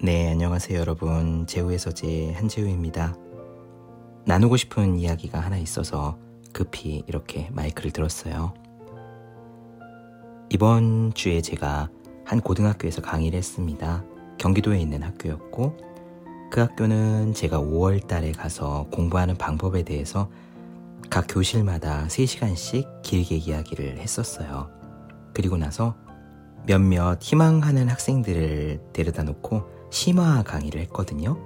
네, 안녕하세요, 여러분. 제우의 서재 한재우입니다. 나누고 싶은 이야기가 하나 있어서 급히 이렇게 마이크를 들었어요. 이번 주에 제가 한 고등학교에서 강의를 했습니다. 경기도에 있는 학교였고, 그 학교는 제가 5월 달에 가서 공부하는 방법에 대해서 각 교실마다 3시간씩 길게 이야기를 했었어요. 그리고 나서 몇몇 희망하는 학생들을 데려다 놓고 심화 강의를 했거든요.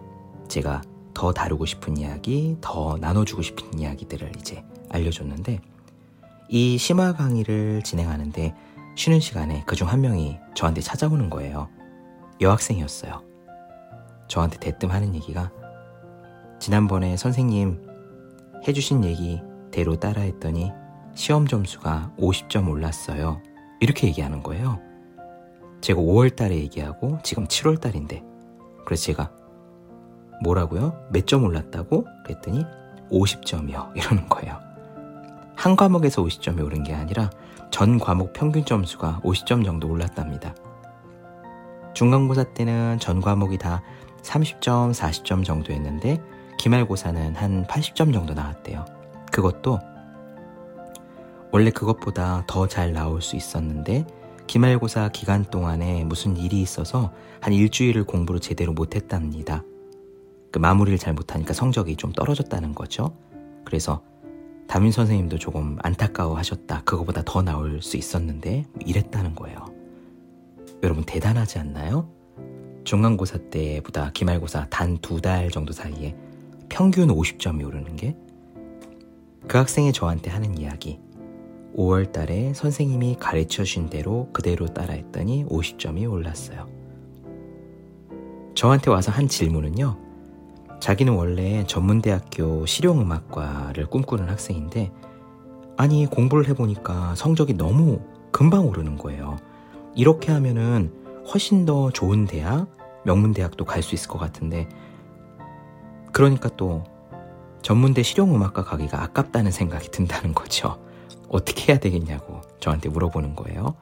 제가 더 다루고 싶은 이야기, 더 나눠주고 싶은 이야기들을 이제 알려줬는데, 이 심화 강의를 진행하는데 쉬는 시간에 그중 한 명이 저한테 찾아오는 거예요. 여학생이었어요. 저한테 대뜸 하는 얘기가, 지난번에 선생님 해주신 얘기 대로 따라했더니 시험 점수가 50점 올랐어요. 이렇게 얘기하는 거예요. 제가 5월 달에 얘기하고 지금 7월 달인데 그래서 제가 뭐라고요? 몇 점 올랐다고? 그랬더니 50점이요. 이러는 거예요. 한 과목에서 50점이 오른 게 아니라 전 과목 평균 점수가 50점 정도 올랐답니다. 중간고사 때는 전 과목이 다 30점, 40점 정도였는데 기말고사는 한 80점 정도 나왔대요. 그것도 원래 그것보다 더 잘 나올 수 있었는데 기말고사 기간 동안에 무슨 일이 있어서 한 일주일을 공부를 제대로 못했답니다. 그 마무리를 잘 못하니까 성적이 좀 떨어졌다는 거죠. 그래서 담임 선생님도 조금 안타까워 하셨다. 그거보다 더 나올 수 있었는데 이랬다는 거예요. 여러분 대단하지 않나요? 중간고사 때보다 기말고사 단 두 달 정도 사이에 평균 50점이 오르는 게 그 학생이 저한테 하는 이야기 5월 달에 선생님이 가르쳐 준 대로 그대로 따라했더니 50점이 올랐어요. 저한테 와서 한 질문은요. 자기는 원래 전문대학교 실용음악과를 꿈꾸는 학생인데, 아니, 공부를 해보니까 성적이 너무 금방 오르는 거예요. 이렇게 하면은 훨씬 더 좋은 대학, 명문대학도 갈 수 있을 것 같은데, 그러니까 또 전문대 실용음악과 가기가 아깝다는 생각이 든다는 거죠. 어떻게 해야 되겠냐고 저한테 물어보는 거예요.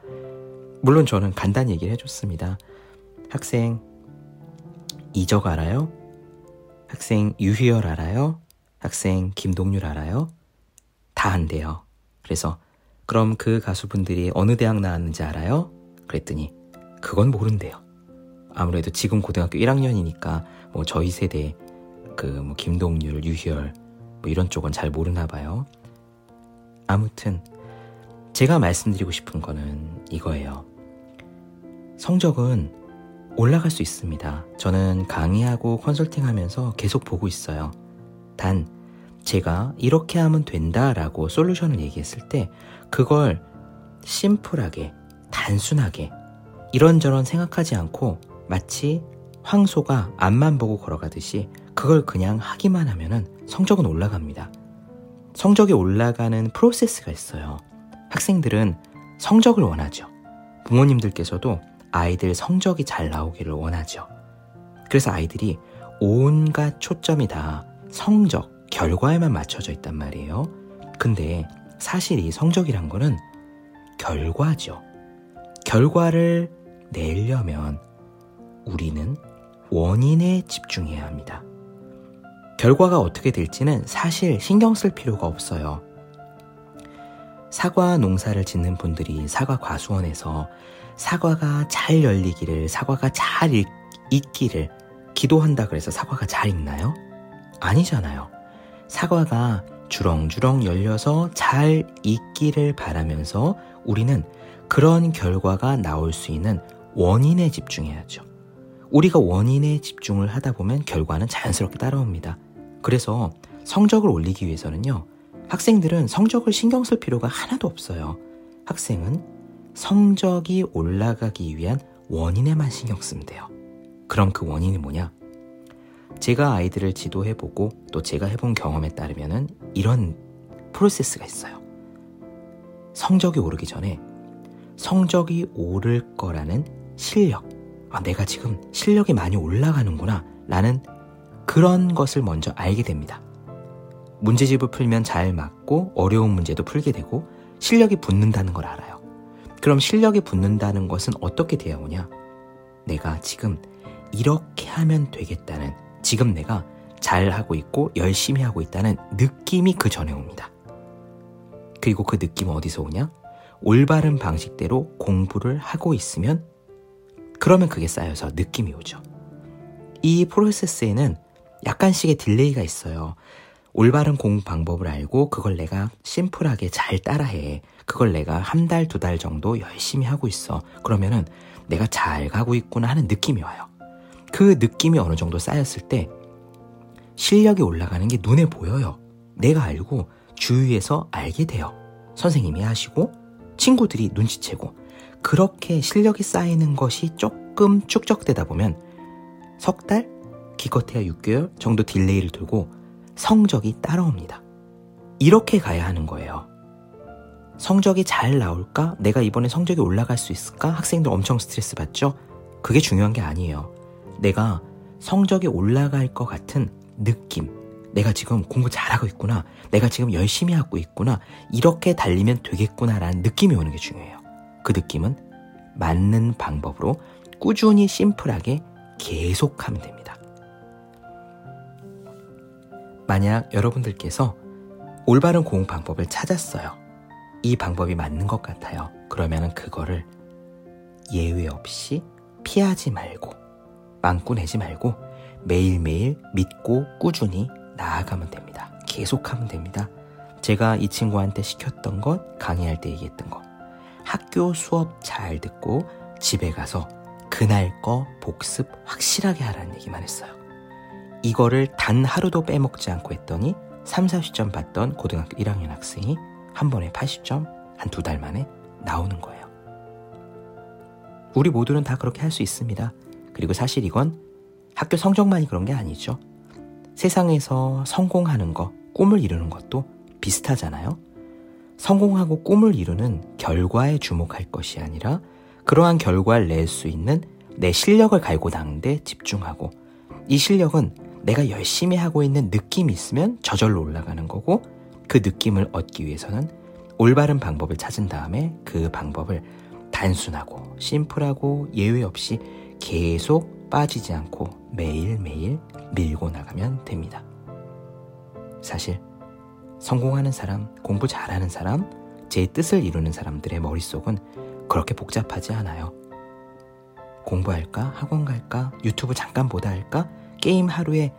물론 저는 간단히 얘기를 해줬습니다. 학생 이적 알아요? 학생 유희열 알아요? 학생 김동률 알아요? 다 한대요. 그래서 그럼 그 가수분들이 어느 대학 나왔는지 알아요? 그랬더니 그건 모른대요. 아무래도 지금 고등학교 1학년이니까 뭐 저희 세대 그 뭐 김동률, 유희열 뭐 이런 쪽은 잘 모르나 봐요. 아무튼 제가 말씀드리고 싶은 거는 이거예요. 성적은 올라갈 수 있습니다. 저는 강의하고 컨설팅 하면서 계속 보고 있어요. 단, 제가 이렇게 하면 된다라고 솔루션을 얘기했을 때 그걸 심플하게, 단순하게, 이런저런 생각하지 않고 마치 황소가 앞만 보고 걸어가듯이 그걸 그냥 하기만 하면은 성적은 올라갑니다. 성적이 올라가는 프로세스가 있어요. 학생들은 성적을 원하죠. 부모님들께서도 아이들 성적이 잘 나오기를 원하죠. 그래서 아이들이 온갖 초점이 다 성적, 결과에만 맞춰져 있단 말이에요. 근데 사실 이 성적이란 거는 결과죠. 결과를 내려면 우리는 원인에 집중해야 합니다. 결과가 어떻게 될지는 사실 신경 쓸 필요가 없어요. 사과 농사를 짓는 분들이 사과 과수원에서 사과가 잘 열리기를, 사과가 잘 익, 기를 기도한다 그래서 사과가 잘 익나요? 아니잖아요. 사과가 주렁주렁 열려서 잘 익기를 바라면서 우리는 그런 결과가 나올 수 있는 원인에 집중해야죠. 우리가 원인에 집중을 하다 보면 결과는 자연스럽게 따라옵니다. 그래서 성적을 올리기 위해서는요, 학생들은 성적을 신경 쓸 필요가 하나도 없어요. 학생은 성적이 올라가기 위한 원인에만 신경 쓰면 돼요. 그럼 그 원인이 뭐냐? 제가 아이들을 지도해보고 또 제가 해본 경험에 따르면은 이런 프로세스가 있어요. 성적이 오르기 전에 성적이 오를 거라는 실력. 아, 내가 지금 실력이 많이 올라가는구나. 라는 그런 것을 먼저 알게 됩니다. 문제집을 풀면 잘 맞고 어려운 문제도 풀게 되고 실력이 붙는다는 걸 알아요. 그럼 실력이 붙는다는 것은 어떻게 되어 오냐? 내가 지금 이렇게 하면 되겠다는 지금 내가 잘 하고 있고 열심히 하고 있다는 느낌이 그 전에 옵니다. 그리고 그 느낌은 어디서 오냐? 올바른 방식대로 공부를 하고 있으면 그러면 그게 쌓여서 느낌이 오죠. 이 프로세스에는 약간씩의 delay가 있어요. 올바른 공부 방법을 알고 그걸 내가 심플하게 잘 따라해. 그걸 내가 한 달, 두 달 정도 열심히 하고 있어. 그러면은 내가 잘 가고 있구나 하는 느낌이 와요. 그 느낌이 어느 정도 쌓였을 때 실력이 올라가는 게 눈에 보여요. 내가 알고 주위에서 알게 돼요. 선생님이 아시고 친구들이 눈치채고 그렇게 실력이 쌓이는 것이 조금 축적되다 보면 석 달, 기껏해야 6개월 정도 딜레이를 두고 성적이 따라옵니다. 이렇게 가야 하는 거예요. 성적이 잘 나올까? 내가 이번에 성적이 올라갈 수 있을까? 학생들 엄청 스트레스 받죠? 그게 중요한 게 아니에요. 내가 성적이 올라갈 것 같은 느낌. 내가 지금 공부 잘하고 있구나. 내가 지금 열심히 하고 있구나. 이렇게 달리면 되겠구나라는 느낌이 오는 게 중요해요. 그 느낌은 맞는 방법으로 꾸준히 심플하게 계속하면 됩니다. 만약 여러분들께서 올바른 공부 방법을 찾았어요. 이 방법이 맞는 것 같아요. 그러면 그거를 예외 없이 피하지 말고 망꾸 내지 말고 매일매일 믿고 꾸준히 나아가면 됩니다. 계속하면 됩니다. 제가 이 친구한테 시켰던 것, 강의할 때 얘기했던 것. 학교 수업 잘 듣고 집에 가서 그날 거 복습 확실하게 하라는 얘기만 했어요. 이거를 단 하루도 빼먹지 않고 했더니 3, 40점 받던 고등학교 1학년 학생이 한 번에 80점 한 두 달 만에 나오는 거예요. 우리 모두는 다 그렇게 할 수 있습니다. 그리고 사실 이건 학교 성적만이 그런 게 아니죠. 세상에서 성공하는 것, 꿈을 이루는 것도 비슷하잖아요. 성공하고 꿈을 이루는 결과에 주목할 것이 아니라 그러한 결과를 낼 수 있는 내 실력을 갈고 닦는 데 집중하고 이 실력은 내가 열심히 하고 있는 느낌이 있으면 저절로 올라가는 거고 그 느낌을 얻기 위해서는 올바른 방법을 찾은 다음에 그 방법을 단순하고 심플하고 예외 없이 계속 빠지지 않고 매일매일 밀고 나가면 됩니다. 사실 성공하는 사람, 공부 잘하는 사람, 제 뜻을 이루는 사람들의 머릿속은 그렇게 복잡하지 않아요. 공부할까? 학원 갈까? 유튜브 잠깐 보다 할까? 게임 하루에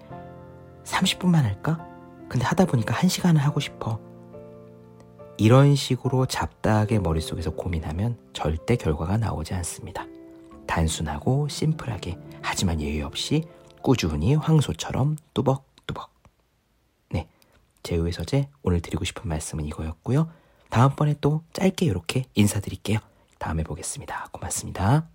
30분만 할까? 근데 하다 보니까 1시간을 하고 싶어. 이런 식으로 잡다하게 머릿속에서 고민하면 절대 결과가 나오지 않습니다. 단순하고 심플하게 하지만 예의 없이 꾸준히 황소처럼 뚜벅뚜벅. 네, 제우의 서재 오늘 드리고 싶은 말씀은 이거였고요. 다음번에 또 짧게 이렇게 인사드릴게요. 다음에 보겠습니다. 고맙습니다.